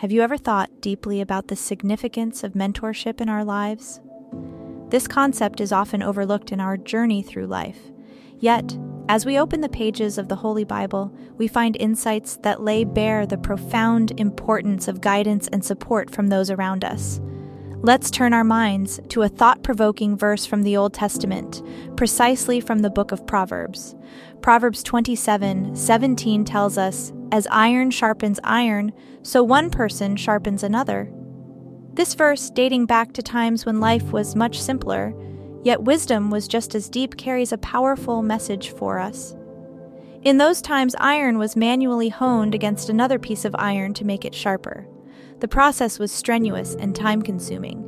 have you ever thought deeply about the significance of mentorship in our lives? This concept is often overlooked in our journey through life. Yet, as we open the pages of the Holy Bible, we find insights that lay bare the profound importance of guidance and support from those around us. Let's turn our minds to a thought provoking verse from the Old Testament, precisely from the book of Proverbs. Proverbs 27 17 tells us, As iron sharpens iron, so one person sharpens another. This verse, dating back to times when life was much simpler, yet wisdom was just as deep, carries a powerful message for us. In those times, iron was manually honed against another piece of iron to make it sharper. The process was strenuous and time consuming,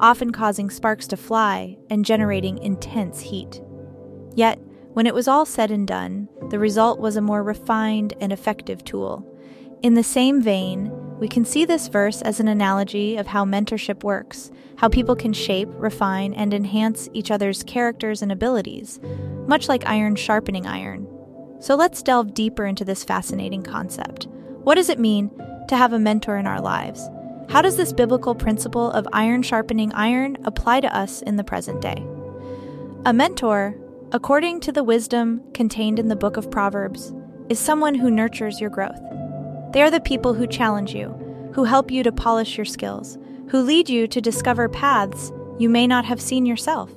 often causing sparks to fly and generating intense heat. Yet, when it was all said and done, the result was a more refined and effective tool. In the same vein, we can see this verse as an analogy of how mentorship works, how people can shape, refine, and enhance each other's characters and abilities, much like iron sharpening iron. So let's delve deeper into this fascinating concept. What does it mean to have a mentor in our lives? How does this biblical principle of iron sharpening iron apply to us in the present day? A mentor, according to the wisdom contained in the book of Proverbs, is someone who nurtures your growth. They are the people who challenge you, who help you to polish your skills, who lead you to discover paths you may not have seen yourself.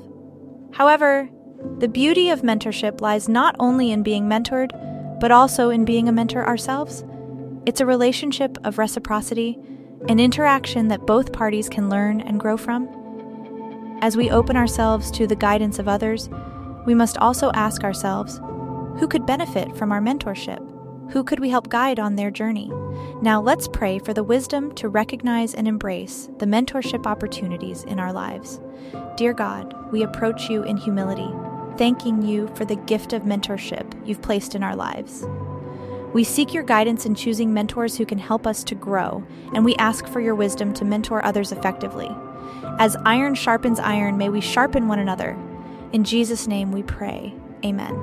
However, the beauty of mentorship lies not only in being mentored, but also in being a mentor ourselves. It's a relationship of reciprocity, an interaction that both parties can learn and grow from. As we open ourselves to the guidance of others, we must also ask ourselves who could benefit from our mentorship? Who could we help guide on their journey? Now let's pray for the wisdom to recognize and embrace the mentorship opportunities in our lives. Dear God, we approach you in humility, thanking you for the gift of mentorship you've placed in our lives. We seek your guidance in choosing mentors who can help us to grow, and we ask for your wisdom to mentor others effectively. As iron sharpens iron, may we sharpen one another. In Jesus' name we pray. Amen.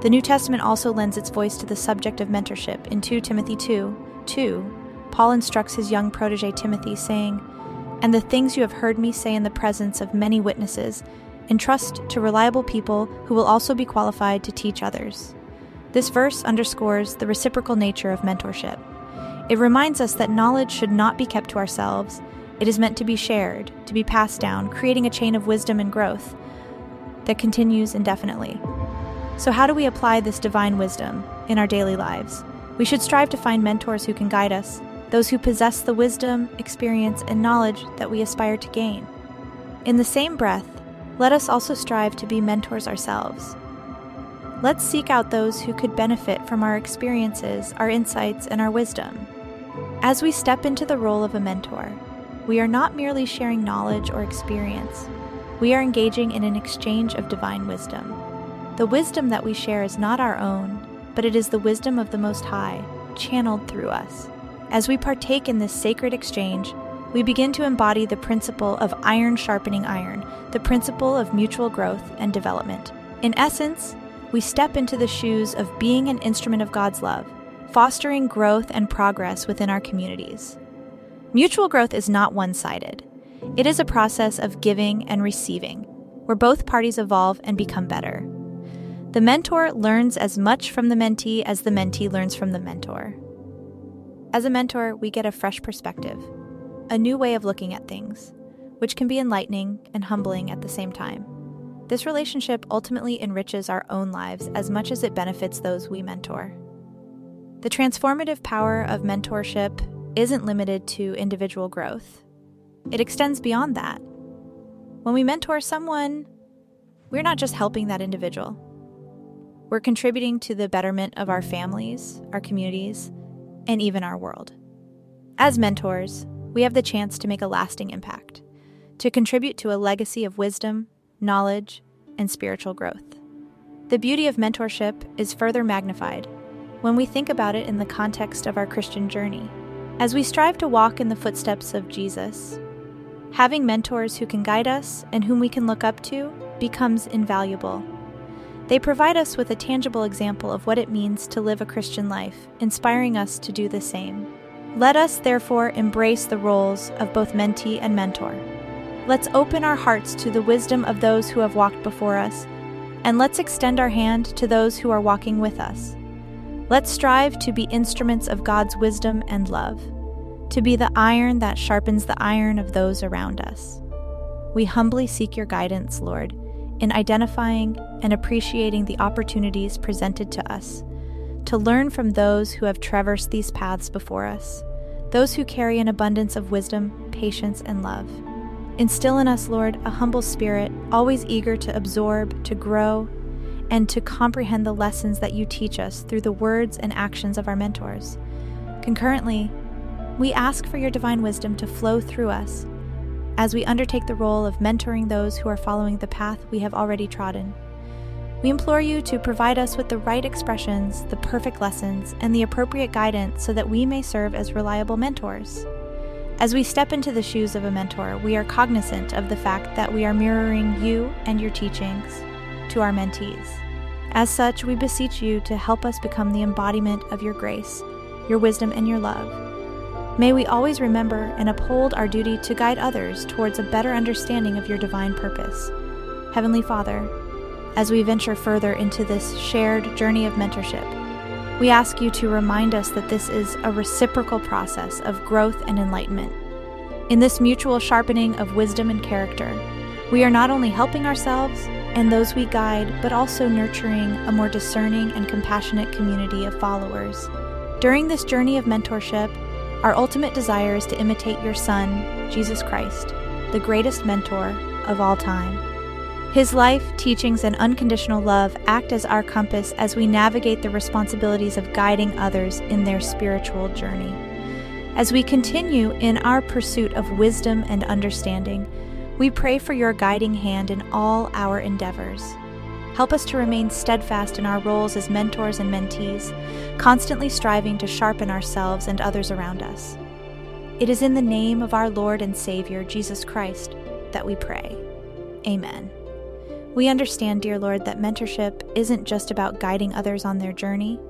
The New Testament also lends its voice to the subject of mentorship. In 2 Timothy 2 2, Paul instructs his young protege Timothy, saying, And the things you have heard me say in the presence of many witnesses, entrust to reliable people who will also be qualified to teach others. This verse underscores the reciprocal nature of mentorship. It reminds us that knowledge should not be kept to ourselves. It is meant to be shared, to be passed down, creating a chain of wisdom and growth that continues indefinitely. So, how do we apply this divine wisdom in our daily lives? We should strive to find mentors who can guide us, those who possess the wisdom, experience, and knowledge that we aspire to gain. In the same breath, let us also strive to be mentors ourselves. Let's seek out those who could benefit from our experiences, our insights, and our wisdom. As we step into the role of a mentor, we are not merely sharing knowledge or experience, we are engaging in an exchange of divine wisdom. The wisdom that we share is not our own, but it is the wisdom of the Most High, channeled through us. As we partake in this sacred exchange, we begin to embody the principle of iron sharpening iron, the principle of mutual growth and development. In essence, we step into the shoes of being an instrument of God's love, fostering growth and progress within our communities. Mutual growth is not one sided, it is a process of giving and receiving, where both parties evolve and become better. The mentor learns as much from the mentee as the mentee learns from the mentor. As a mentor, we get a fresh perspective, a new way of looking at things, which can be enlightening and humbling at the same time. This relationship ultimately enriches our own lives as much as it benefits those we mentor. The transformative power of mentorship isn't limited to individual growth, it extends beyond that. When we mentor someone, we're not just helping that individual, we're contributing to the betterment of our families, our communities, and even our world. As mentors, we have the chance to make a lasting impact, to contribute to a legacy of wisdom, knowledge, and spiritual growth. The beauty of mentorship is further magnified when we think about it in the context of our Christian journey. As we strive to walk in the footsteps of Jesus, having mentors who can guide us and whom we can look up to becomes invaluable. They provide us with a tangible example of what it means to live a Christian life, inspiring us to do the same. Let us, therefore, embrace the roles of both mentee and mentor. Let's open our hearts to the wisdom of those who have walked before us, and let's extend our hand to those who are walking with us. Let's strive to be instruments of God's wisdom and love, to be the iron that sharpens the iron of those around us. We humbly seek your guidance, Lord in identifying and appreciating the opportunities presented to us, to learn from those who have traversed these paths before us, those who carry an abundance of wisdom, patience, and love. Instill in us, Lord, a humble spirit, always eager to absorb, to grow, and to comprehend the lessons that you teach us through the words and actions of our mentors. Concurrently, we ask for your divine wisdom to flow through us as we undertake the role of mentoring those who are following the path we have already trodden. We implore you to provide us with the right expressions, the perfect lessons, and the appropriate guidance so that we may serve as reliable mentors. As we step into the shoes of a mentor, we are cognizant of the fact that we are mirroring you and your teachings to our mentees. As such, we beseech you to help us become the embodiment of your grace, your wisdom, and your love May we always remember and uphold our duty to guide others towards a better understanding of your divine purpose. Heavenly Father, as we venture further into this shared journey of mentorship, we ask you to remind us that this is a reciprocal process of growth and enlightenment. In this mutual sharpening of wisdom and character, we are not only helping ourselves and those we guide, but also nurturing a more discerning and compassionate community of followers. During this journey of mentorship, our ultimate desire is to imitate your Son, Jesus Christ, the greatest mentor of all time. His life, teachings, and unconditional love act as our compass as we navigate the responsibilities of guiding others in their spiritual journey. As we continue in our pursuit of wisdom and understanding, we pray for your guiding hand in all our endeavors. Help us to remain steadfast in our roles as mentors and mentees, constantly striving to sharpen ourselves and others around us. It is in the name of our Lord and Savior, Jesus Christ, that we pray. Amen. We understand, dear Lord, that mentorship isn't just about guiding others on their journey,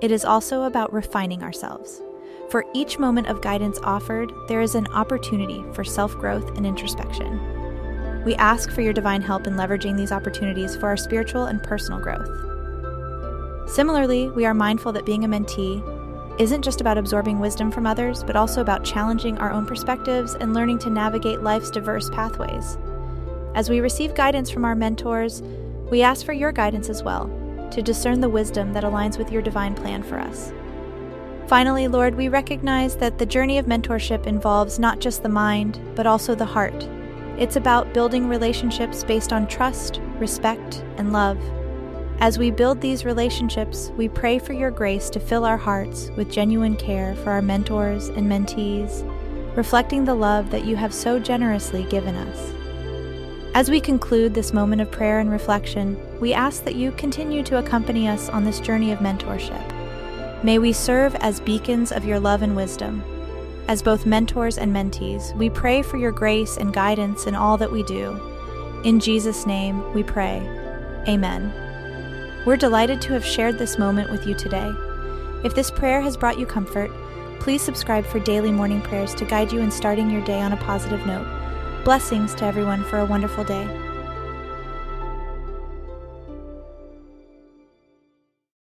it is also about refining ourselves. For each moment of guidance offered, there is an opportunity for self growth and introspection. We ask for your divine help in leveraging these opportunities for our spiritual and personal growth. Similarly, we are mindful that being a mentee isn't just about absorbing wisdom from others, but also about challenging our own perspectives and learning to navigate life's diverse pathways. As we receive guidance from our mentors, we ask for your guidance as well, to discern the wisdom that aligns with your divine plan for us. Finally, Lord, we recognize that the journey of mentorship involves not just the mind, but also the heart it's about building relationships based on trust, respect, and love. As we build these relationships, we pray for your grace to fill our hearts with genuine care for our mentors and mentees, reflecting the love that you have so generously given us. As we conclude this moment of prayer and reflection, we ask that you continue to accompany us on this journey of mentorship. May we serve as beacons of your love and wisdom as both mentors and mentees, we pray for your grace and guidance in all that we do. In Jesus' name, we pray. Amen. We're delighted to have shared this moment with you today. If this prayer has brought you comfort, please subscribe for daily morning prayers to guide you in starting your day on a positive note. Blessings to everyone for a wonderful day.